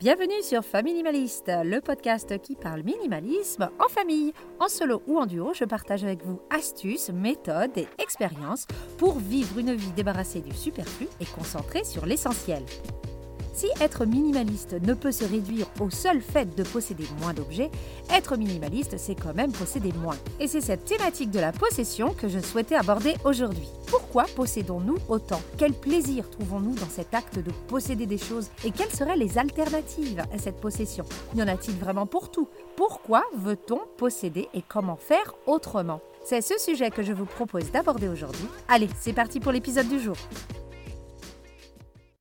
Bienvenue sur Familimaliste, le podcast qui parle minimalisme en famille. En solo ou en duo, je partage avec vous astuces, méthodes et expériences pour vivre une vie débarrassée du superflu et concentrée sur l'essentiel. Si être minimaliste ne peut se réduire au seul fait de posséder moins d'objets, être minimaliste, c'est quand même posséder moins. Et c'est cette thématique de la possession que je souhaitais aborder aujourd'hui. Pourquoi possédons-nous autant? Quel plaisir trouvons-nous dans cet acte de posséder des choses? Et quelles seraient les alternatives à cette possession? Y en a-t-il vraiment pour tout? Pourquoi veut-on posséder et comment faire autrement? C'est ce sujet que je vous propose d'aborder aujourd'hui. Allez, c'est parti pour l'épisode du jour.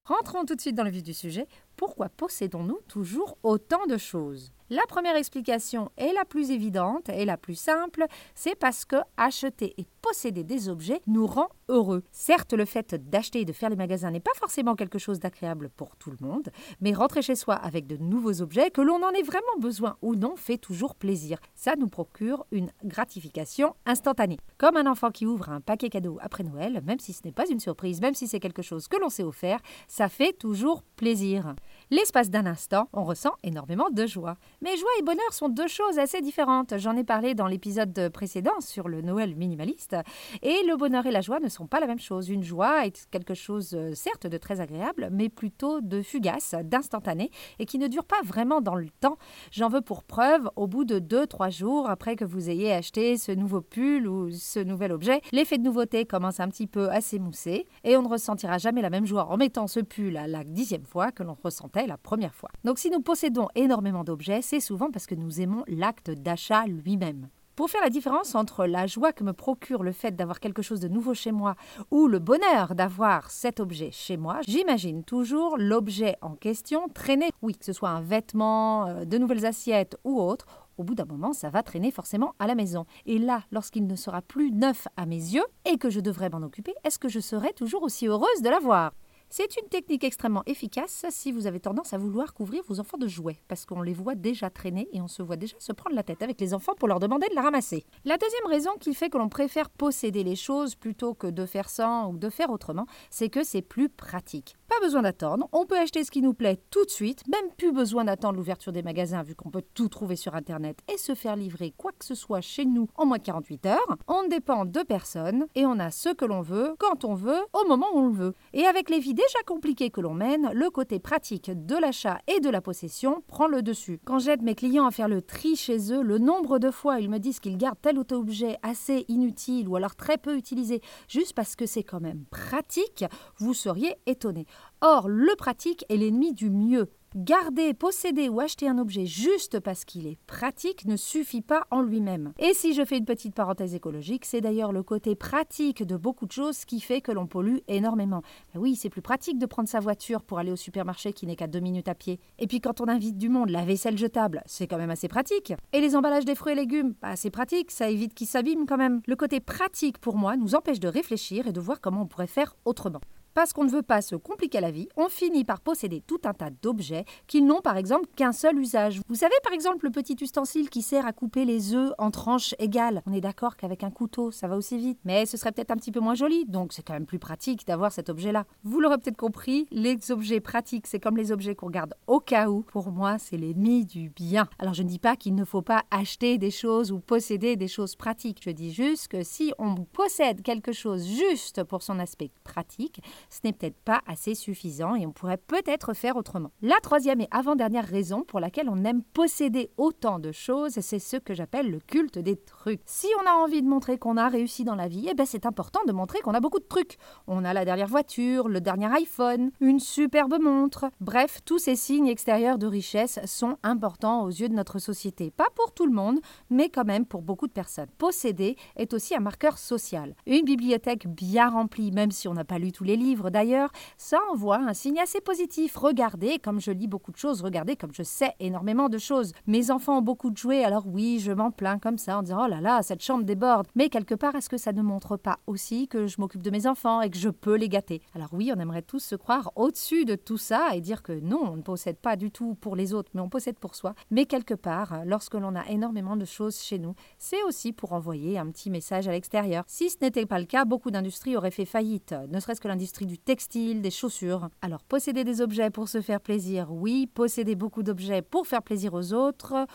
Rentrons tout de suite dans le vif du sujet. Pourquoi possédons-nous toujours autant de choses? La première explication est la plus évidente et la plus simple, c'est parce que acheter et posséder des objets nous rend heureux. Certes, le fait d'acheter et de faire les magasins n'est pas forcément quelque chose d'agréable pour tout le monde, mais rentrer chez soi avec de nouveaux objets, que l'on en ait vraiment besoin ou non, fait toujours plaisir. Ça nous procure une gratification instantanée. Comme un enfant qui ouvre un paquet cadeau après Noël, même si ce n'est pas une surprise, même si c'est quelque chose que l'on s'est offert, ça fait toujours plaisir. L'espace d'un instant, on ressent énormément de joie. Mais joie et bonheur sont deux choses assez différentes. J'en ai parlé dans l'épisode précédent sur le Noël minimaliste. Et le bonheur et la joie ne sont pas la même chose. Une joie est quelque chose, euh, certes, de très agréable, mais plutôt de fugace, d'instantané, et qui ne dure pas vraiment dans le temps. J'en veux pour preuve, au bout de deux, trois jours après que vous ayez acheté ce nouveau pull ou ce nouvel objet, l'effet de nouveauté commence un petit peu à s'émousser, et on ne ressentira jamais la même joie en mettant ce pull à la dixième fois que l'on ressentait la première fois. Donc si nous possédons énormément d'objets, c'est souvent parce que nous aimons l'acte d'achat lui-même. Pour faire la différence entre la joie que me procure le fait d'avoir quelque chose de nouveau chez moi ou le bonheur d'avoir cet objet chez moi, j'imagine toujours l'objet en question traîner, oui, que ce soit un vêtement, euh, de nouvelles assiettes ou autre, au bout d'un moment, ça va traîner forcément à la maison. Et là, lorsqu'il ne sera plus neuf à mes yeux et que je devrais m'en occuper, est-ce que je serai toujours aussi heureuse de l'avoir? C'est une technique extrêmement efficace si vous avez tendance à vouloir couvrir vos enfants de jouets, parce qu'on les voit déjà traîner et on se voit déjà se prendre la tête avec les enfants pour leur demander de la ramasser. La deuxième raison qui fait que l'on préfère posséder les choses plutôt que de faire sans ou de faire autrement, c'est que c'est plus pratique. Pas besoin d'attendre, on peut acheter ce qui nous plaît tout de suite, même plus besoin d'attendre l'ouverture des magasins vu qu'on peut tout trouver sur Internet et se faire livrer quoi que ce soit chez nous en moins de 48 heures. On dépend de personne et on a ce que l'on veut, quand on veut, au moment où on le veut. Et avec les vies déjà compliquées que l'on mène, le côté pratique de l'achat et de la possession prend le dessus. Quand j'aide mes clients à faire le tri chez eux, le nombre de fois ils me disent qu'ils gardent tel ou tel objet assez inutile ou alors très peu utilisé juste parce que c'est quand même pratique, vous seriez étonné. Or, le pratique est l'ennemi du mieux. Garder, posséder ou acheter un objet juste parce qu'il est pratique ne suffit pas en lui-même. Et si je fais une petite parenthèse écologique, c'est d'ailleurs le côté pratique de beaucoup de choses qui fait que l'on pollue énormément. Ben oui, c'est plus pratique de prendre sa voiture pour aller au supermarché qui n'est qu'à deux minutes à pied. Et puis quand on invite du monde, la vaisselle jetable, c'est quand même assez pratique. Et les emballages des fruits et légumes, bah, c'est pratique, ça évite qu'ils s'abîment quand même. Le côté pratique pour moi nous empêche de réfléchir et de voir comment on pourrait faire autrement parce qu'on ne veut pas se compliquer la vie, on finit par posséder tout un tas d'objets qui n'ont par exemple qu'un seul usage. Vous savez par exemple le petit ustensile qui sert à couper les œufs en tranches égales. On est d'accord qu'avec un couteau, ça va aussi vite, mais ce serait peut-être un petit peu moins joli, donc c'est quand même plus pratique d'avoir cet objet-là. Vous l'aurez peut-être compris, les objets pratiques, c'est comme les objets qu'on garde au cas où. Pour moi, c'est l'ennemi du bien. Alors je ne dis pas qu'il ne faut pas acheter des choses ou posséder des choses pratiques. Je dis juste que si on possède quelque chose juste pour son aspect pratique, ce n'est peut-être pas assez suffisant et on pourrait peut-être faire autrement. La troisième et avant-dernière raison pour laquelle on aime posséder autant de choses, c'est ce que j'appelle le culte des trucs. Si on a envie de montrer qu'on a réussi dans la vie, eh ben c'est important de montrer qu'on a beaucoup de trucs. On a la dernière voiture, le dernier iPhone, une superbe montre. Bref, tous ces signes extérieurs de richesse sont importants aux yeux de notre société. Pas pour tout le monde, mais quand même pour beaucoup de personnes. Posséder est aussi un marqueur social. Une bibliothèque bien remplie, même si on n'a pas lu tous les livres, d'ailleurs, ça envoie un signe assez positif. Regardez, comme je lis beaucoup de choses, regardez comme je sais énormément de choses. Mes enfants ont beaucoup de jouets, alors oui, je m'en plains comme ça en disant oh là là, cette chambre déborde. Mais quelque part, est-ce que ça ne montre pas aussi que je m'occupe de mes enfants et que je peux les gâter? Alors oui, on aimerait tous se croire au-dessus de tout ça et dire que non, on ne possède pas du tout pour les autres, mais on possède pour soi. Mais quelque part, lorsque l'on a énormément de choses chez nous, c'est aussi pour envoyer un petit message à l'extérieur. Si ce n'était pas le cas, beaucoup d'industries auraient fait faillite, ne serait-ce que l'industrie du textile, des chaussures. Alors posséder des objets pour se faire plaisir, oui, posséder beaucoup d'objets pour faire plaisir aux autres,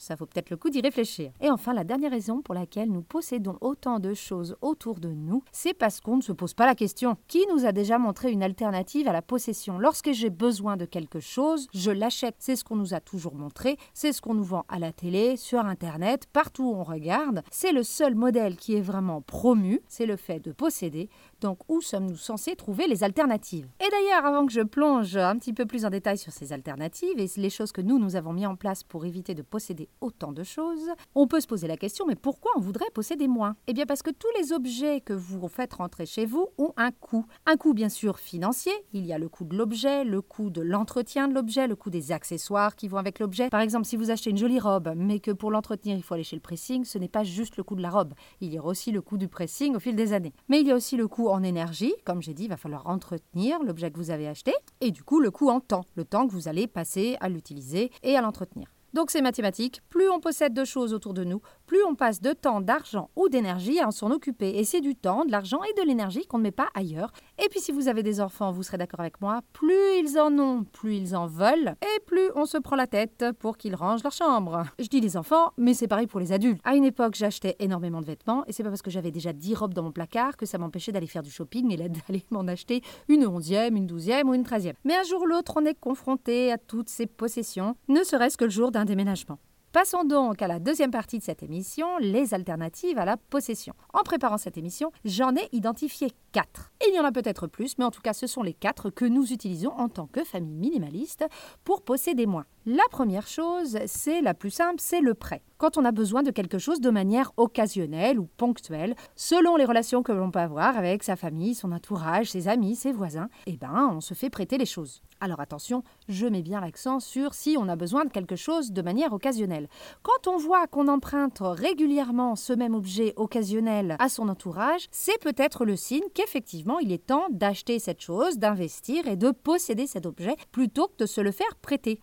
ça vaut peut-être le coup d'y réfléchir. Et enfin, la dernière raison pour laquelle nous possédons autant de choses autour de nous, c'est parce qu'on ne se pose pas la question. Qui nous a déjà montré une alternative à la possession Lorsque j'ai besoin de quelque chose, je l'achète. C'est ce qu'on nous a toujours montré, c'est ce qu'on nous vend à la télé, sur Internet, partout où on regarde. C'est le seul modèle qui est vraiment promu, c'est le fait de posséder. Donc où sommes-nous censés trouver les alternatives? Et d'ailleurs, avant que je plonge un petit peu plus en détail sur ces alternatives et les choses que nous, nous avons mis en place pour éviter de posséder autant de choses, on peut se poser la question, mais pourquoi on voudrait posséder moins? Eh bien parce que tous les objets que vous faites rentrer chez vous ont un coût. Un coût bien sûr financier, il y a le coût de l'objet, le coût de l'entretien de l'objet, le coût des accessoires qui vont avec l'objet. Par exemple, si vous achetez une jolie robe, mais que pour l'entretenir il faut aller chez le pressing, ce n'est pas juste le coût de la robe, il y aura aussi le coût du pressing au fil des années. Mais il y a aussi le coût en énergie, comme j'ai dit, il va falloir entretenir l'objet que vous avez acheté, et du coup le coût en temps, le temps que vous allez passer à l'utiliser et à l'entretenir. Donc c'est mathématique, plus on possède de choses autour de nous, plus on passe de temps, d'argent ou d'énergie à s'en occuper. Et c'est du temps, de l'argent et de l'énergie qu'on ne met pas ailleurs. Et puis si vous avez des enfants, vous serez d'accord avec moi, plus ils en ont, plus ils en veulent, et plus on se prend la tête pour qu'ils rangent leur chambre. Je dis les enfants, mais c'est pareil pour les adultes. À une époque, j'achetais énormément de vêtements, et c'est pas parce que j'avais déjà 10 robes dans mon placard que ça m'empêchait d'aller faire du shopping et d'aller m'en acheter une onzième, une douzième ou une treizième. Mais un jour ou l'autre, on est confronté à toutes ces possessions, ne serait-ce que le jour d'un déménagement. Passons donc à la deuxième partie de cette émission, les alternatives à la possession. En préparant cette émission, j'en ai identifié quatre. Il y en a peut-être plus, mais en tout cas ce sont les quatre que nous utilisons en tant que famille minimaliste pour posséder moins. La première chose, c'est la plus simple, c'est le prêt. Quand on a besoin de quelque chose de manière occasionnelle ou ponctuelle, selon les relations que l'on peut avoir avec sa famille, son entourage, ses amis, ses voisins, eh ben, on se fait prêter les choses. Alors attention, je mets bien l'accent sur si on a besoin de quelque chose de manière occasionnelle. Quand on voit qu'on emprunte régulièrement ce même objet occasionnel à son entourage, c'est peut-être le signe qu'effectivement il est temps d'acheter cette chose, d'investir et de posséder cet objet plutôt que de se le faire prêter.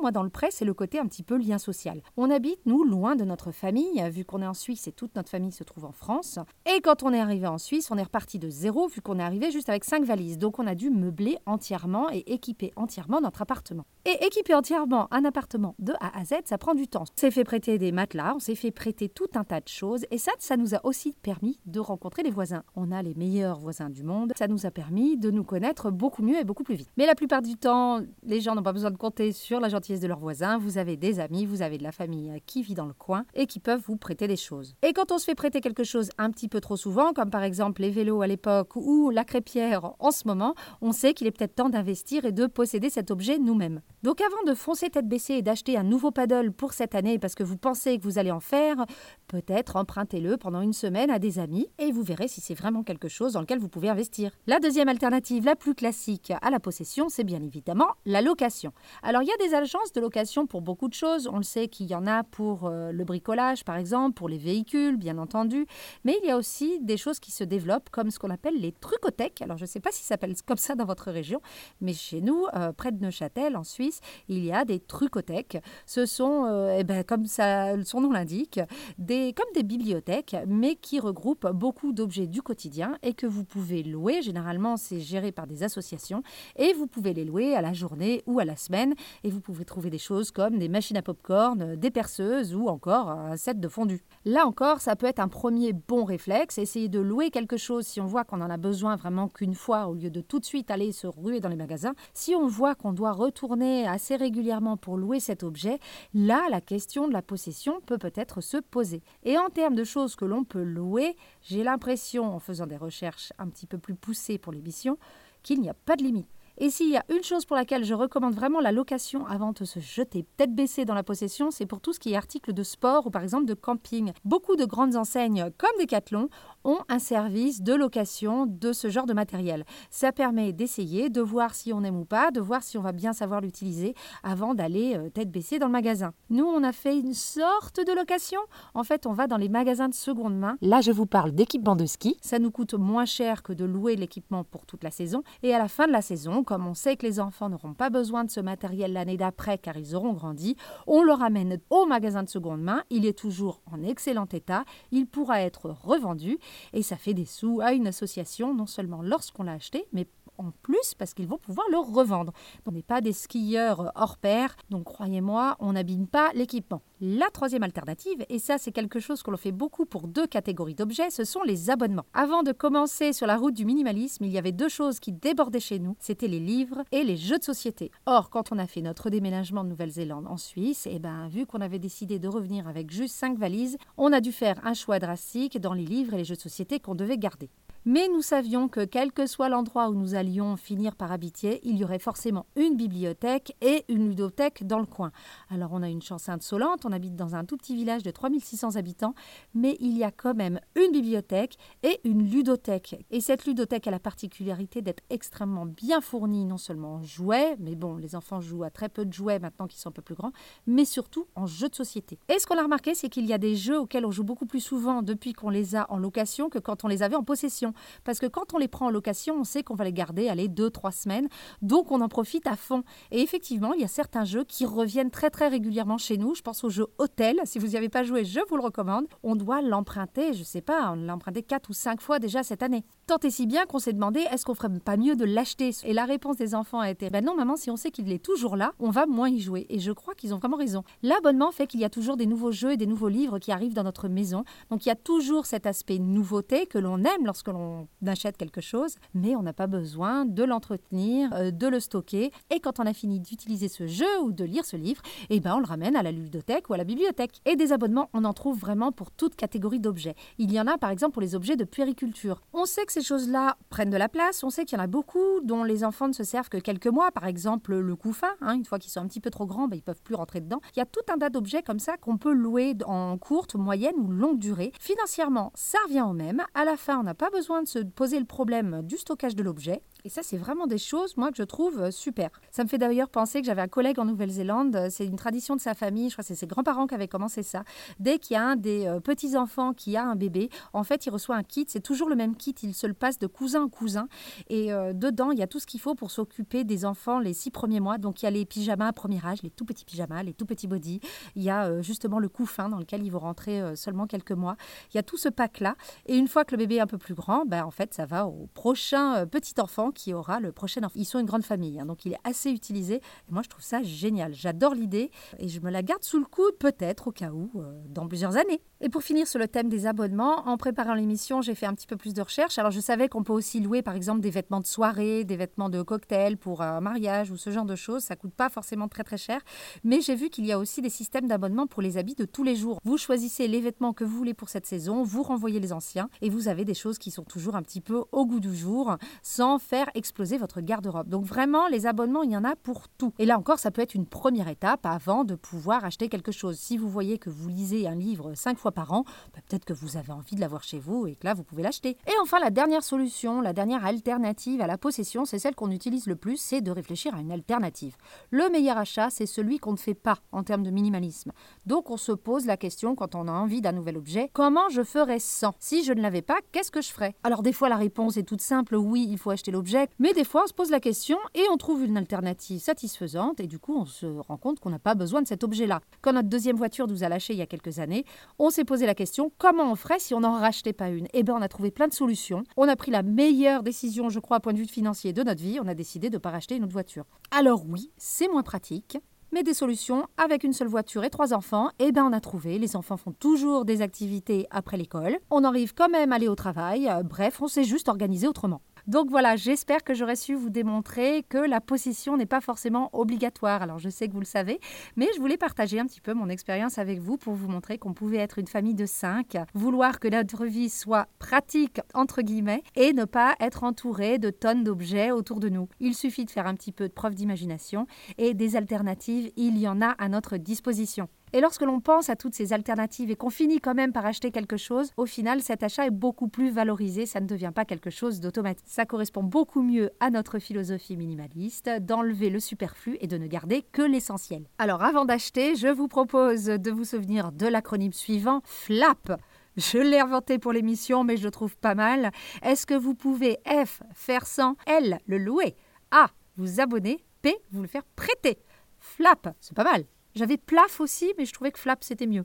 Moi dans le prêt, c'est le côté un petit peu lien social. On habite nous loin de notre famille, vu qu'on est en Suisse et toute notre famille se trouve en France. Et quand on est arrivé en Suisse, on est reparti de zéro vu qu'on est arrivé juste avec cinq valises. Donc on a dû meubler entièrement et équiper équiper entièrement notre appartement. Et équiper entièrement un appartement de A à Z, ça prend du temps. On s'est fait prêter des matelas, on s'est fait prêter tout un tas de choses, et ça, ça nous a aussi permis de rencontrer les voisins. On a les meilleurs voisins du monde, ça nous a permis de nous connaître beaucoup mieux et beaucoup plus vite. Mais la plupart du temps, les gens n'ont pas besoin de compter sur la de leurs voisins. Vous avez des amis, vous avez de la famille qui vit dans le coin et qui peuvent vous prêter des choses. Et quand on se fait prêter quelque chose un petit peu trop souvent, comme par exemple les vélos à l'époque ou la crêpière en ce moment, on sait qu'il est peut-être temps d'investir et de posséder cet objet nous-mêmes. Donc avant de foncer tête baissée et d'acheter un nouveau paddle pour cette année parce que vous pensez que vous allez en faire, peut-être empruntez-le pendant une semaine à des amis et vous verrez si c'est vraiment quelque chose dans lequel vous pouvez investir. La deuxième alternative, la plus classique à la possession, c'est bien évidemment la location. Alors il y a des agences de location pour beaucoup de choses, on le sait qu'il y en a pour euh, le bricolage par exemple, pour les véhicules bien entendu, mais il y a aussi des choses qui se développent comme ce qu'on appelle les trucothèques. Alors je ne sais pas si ça s'appelle comme ça dans votre région, mais chez nous, euh, près de Neuchâtel, en Suisse, il y a des trucothèques. Ce sont, euh, eh ben, comme ça, son nom l'indique, des, comme des bibliothèques, mais qui regroupent beaucoup d'objets du quotidien et que vous pouvez louer. Généralement, c'est géré par des associations et vous pouvez les louer à la journée ou à la semaine. Et vous pouvez trouver des choses comme des machines à pop-corn, des perceuses ou encore un set de fondu. Là encore, ça peut être un premier bon réflexe. Essayer de louer quelque chose si on voit qu'on en a besoin vraiment qu'une fois au lieu de tout de suite aller se ruer dans les magasins. Si on voit qu'on doit retourner assez régulièrement pour louer cet objet, là, la question de la possession peut peut-être se poser. Et en termes de choses que l'on peut louer, j'ai l'impression, en faisant des recherches un petit peu plus poussées pour l'émission, qu'il n'y a pas de limite. Et s'il y a une chose pour laquelle je recommande vraiment la location avant de se jeter tête baissée dans la possession, c'est pour tout ce qui est articles de sport ou par exemple de camping. Beaucoup de grandes enseignes comme Decathlon ont un service de location de ce genre de matériel. Ça permet d'essayer, de voir si on aime ou pas, de voir si on va bien savoir l'utiliser avant d'aller euh, tête baissée dans le magasin. Nous, on a fait une sorte de location. En fait, on va dans les magasins de seconde main. Là, je vous parle d'équipement de ski. Ça nous coûte moins cher que de louer l'équipement pour toute la saison. Et à la fin de la saison, comme on sait que les enfants n'auront pas besoin de ce matériel l'année d'après car ils auront grandi, on le ramène au magasin de seconde main. Il est toujours en excellent état. Il pourra être revendu et ça fait des sous à une association, non seulement lorsqu'on l'a acheté, mais en plus parce qu'ils vont pouvoir le revendre. On n'est pas des skieurs hors pair, donc croyez-moi, on n'abîme pas l'équipement. La troisième alternative, et ça c'est quelque chose que l'on fait beaucoup pour deux catégories d'objets, ce sont les abonnements. Avant de commencer sur la route du minimalisme, il y avait deux choses qui débordaient chez nous, c'était les livres et les jeux de société. Or, quand on a fait notre déménagement de Nouvelle-Zélande en Suisse, et eh ben, vu qu'on avait décidé de revenir avec juste cinq valises, on a dû faire un choix drastique dans les livres et les jeux de société qu'on devait garder. Mais nous savions que quel que soit l'endroit où nous allions finir par habiter, il y aurait forcément une bibliothèque et une ludothèque dans le coin. Alors on a une chance insolente, on habite dans un tout petit village de 3600 habitants, mais il y a quand même une bibliothèque et une ludothèque. Et cette ludothèque a la particularité d'être extrêmement bien fournie, non seulement en jouets, mais bon, les enfants jouent à très peu de jouets maintenant qu'ils sont un peu plus grands, mais surtout en jeux de société. Et ce qu'on a remarqué, c'est qu'il y a des jeux auxquels on joue beaucoup plus souvent depuis qu'on les a en location que quand on les avait en possession. Parce que quand on les prend en location, on sait qu'on va les garder, aller deux, trois semaines. Donc on en profite à fond. Et effectivement, il y a certains jeux qui reviennent très très régulièrement chez nous. Je pense au jeu Hôtel. Si vous n'y avez pas joué, je vous le recommande. On doit l'emprunter, je sais pas, on l'a emprunté quatre ou cinq fois déjà cette année. Tant et si bien qu'on s'est demandé est-ce qu'on ferait pas mieux de l'acheter? Et la réponse des enfants a été ben non, maman, si on sait qu'il est toujours là, on va moins y jouer. Et je crois qu'ils ont vraiment raison. L'abonnement fait qu'il y a toujours des nouveaux jeux et des nouveaux livres qui arrivent dans notre maison. Donc il y a toujours cet aspect nouveauté que l'on aime lorsque l'on on achète quelque chose, mais on n'a pas besoin de l'entretenir, euh, de le stocker. Et quand on a fini d'utiliser ce jeu ou de lire ce livre, eh ben on le ramène à la ludothèque ou à la bibliothèque. Et des abonnements, on en trouve vraiment pour toute catégorie d'objets. Il y en a par exemple pour les objets de puériculture. On sait que ces choses-là prennent de la place, on sait qu'il y en a beaucoup dont les enfants ne se servent que quelques mois, par exemple le couffin, hein, une fois qu'ils sont un petit peu trop grands, ben, ils peuvent plus rentrer dedans. Il y a tout un tas d'objets comme ça qu'on peut louer en courte, moyenne ou longue durée. Financièrement, ça revient au même. À la fin, on n'a pas besoin de se poser le problème du stockage de l'objet. Et ça, c'est vraiment des choses, moi, que je trouve euh, super. Ça me fait d'ailleurs penser que j'avais un collègue en Nouvelle-Zélande, euh, c'est une tradition de sa famille, je crois que c'est ses grands-parents qui avaient commencé ça. Dès qu'il y a un des euh, petits-enfants qui a un bébé, en fait, il reçoit un kit, c'est toujours le même kit, il se le passe de cousin en cousin. Et dedans, il y a tout ce qu'il faut pour s'occuper des enfants les six premiers mois. Donc, il y a les pyjamas à premier âge, les tout petits pyjamas, les tout petits bodys. Il y a justement le couffin dans lequel ils vont rentrer seulement quelques mois. Il y a tout ce pack-là. Et une fois que le bébé est un peu plus grand, ben, en fait, ça va au prochain petit enfant qui aura le prochain enfant. Ils sont une grande famille, hein, donc il est assez utilisé. Moi, je trouve ça génial. J'adore l'idée et je me la garde sous le coude, peut-être au cas où, euh, dans plusieurs années. Et pour finir sur le thème des abonnements, en préparant l'émission, j'ai fait un petit peu plus de recherches. Alors, je savais qu'on peut aussi louer, par exemple, des vêtements de soirée, des vêtements de cocktail pour un mariage ou ce genre de choses. Ça coûte pas forcément très très cher. Mais j'ai vu qu'il y a aussi des systèmes d'abonnement pour les habits de tous les jours. Vous choisissez les vêtements que vous voulez pour cette saison, vous renvoyez les anciens et vous avez des choses qui sont toujours un petit peu au goût du jour sans faire exploser votre garde-robe. Donc vraiment, les abonnements, il y en a pour tout. Et là encore, ça peut être une première étape avant de pouvoir acheter quelque chose. Si vous voyez que vous lisez un livre cinq fois par an, bah, peut-être que vous avez envie de l'avoir chez vous et que là, vous pouvez l'acheter. Et enfin, la dernière solution, la dernière alternative à la possession, c'est celle qu'on utilise le plus, c'est de réfléchir à une alternative. Le meilleur achat, c'est celui qu'on ne fait pas en termes de minimalisme. Donc on se pose la question quand on a envie d'un nouvel objet, comment je ferais sans? Si je ne l'avais pas, qu'est-ce que je ferais? Alors des fois la réponse est toute simple, oui, il faut acheter l'objet, mais des fois on se pose la question et on trouve une alternative satisfaisante et du coup on se rend compte qu'on n'a pas besoin de cet objet-là. Quand notre deuxième voiture nous a lâché il y a quelques années, on s'est posé la question comment on ferait si on n'en rachetait pas une? Eh bien on a trouvé plein de solutions. On a pris la meilleure décision, je crois, à point de vue financier de notre vie. On a décidé de ne pas racheter une autre voiture. Alors oui, c'est moins pratique, mais des solutions avec une seule voiture et trois enfants, eh ben on a trouvé. Les enfants font toujours des activités après l'école. On arrive quand même à aller au travail. Bref, on s'est juste organisé autrement. Donc voilà, j'espère que j'aurais su vous démontrer que la possession n'est pas forcément obligatoire. Alors je sais que vous le savez, mais je voulais partager un petit peu mon expérience avec vous pour vous montrer qu'on pouvait être une famille de cinq, vouloir que notre vie soit pratique, entre guillemets, et ne pas être entouré de tonnes d'objets autour de nous. Il suffit de faire un petit peu de preuve d'imagination et des alternatives, il y en a à notre disposition. Et lorsque l'on pense à toutes ces alternatives et qu'on finit quand même par acheter quelque chose, au final, cet achat est beaucoup plus valorisé, ça ne devient pas quelque chose d'automatique. Ça correspond beaucoup mieux à notre philosophie minimaliste, d'enlever le superflu et de ne garder que l'essentiel. Alors avant d'acheter, je vous propose de vous souvenir de l'acronyme suivant, FLAP. Je l'ai inventé pour l'émission, mais je le trouve pas mal. Est-ce que vous pouvez F faire sans L le louer A vous abonner. P, vous le faire prêter? Flap, c'est pas mal. J'avais plaf aussi, mais je trouvais que flap c'était mieux.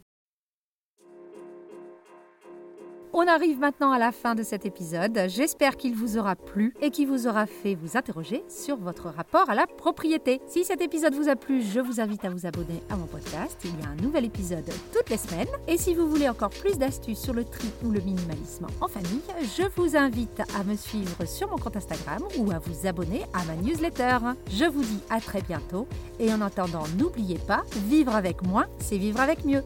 On arrive maintenant à la fin de cet épisode. J'espère qu'il vous aura plu et qu'il vous aura fait vous interroger sur votre rapport à la propriété. Si cet épisode vous a plu, je vous invite à vous abonner à mon podcast. Il y a un nouvel épisode toutes les semaines. Et si vous voulez encore plus d'astuces sur le tri ou le minimalisme en famille, je vous invite à me suivre sur mon compte Instagram ou à vous abonner à ma newsletter. Je vous dis à très bientôt et en attendant, n'oubliez pas, vivre avec moins, c'est vivre avec mieux.